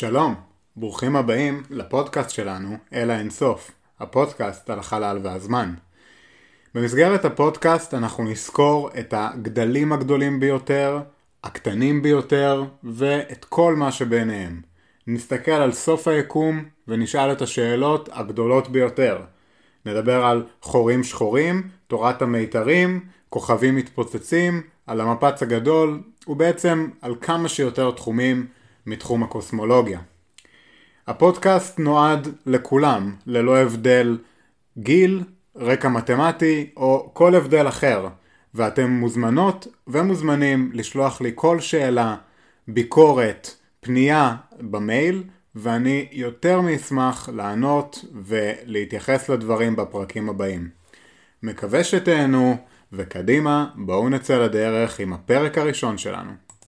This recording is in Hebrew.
שלום, ברוכים הבאים לפודקאסט שלנו, אל האינסוף, הפודקאסט על החלל והזמן. במסגרת הפודקאסט אנחנו נזכור את הגדלים הגדולים ביותר, הקטנים ביותר, ואת כל מה שביניהם. נסתכל על סוף היקום ונשאל את השאלות הגדולות ביותר. נדבר על חורים שחורים, תורת המיתרים, כוכבים מתפוצצים, על המפץ הגדול, ובעצם על כמה שיותר תחומים מתחום הקוסמולוגיה. הפודקאסט נועד לכולם, ללא הבדל גיל, רקע מתמטי או כל הבדל אחר, ואתם מוזמנות ומוזמנים לשלוח לי כל שאלה, ביקורת, פנייה במייל, ואני יותר מאשמח לענות ולהתייחס לדברים בפרקים הבאים. מקווה שתהנו, וקדימה, בואו נצא לדרך עם הפרק הראשון שלנו.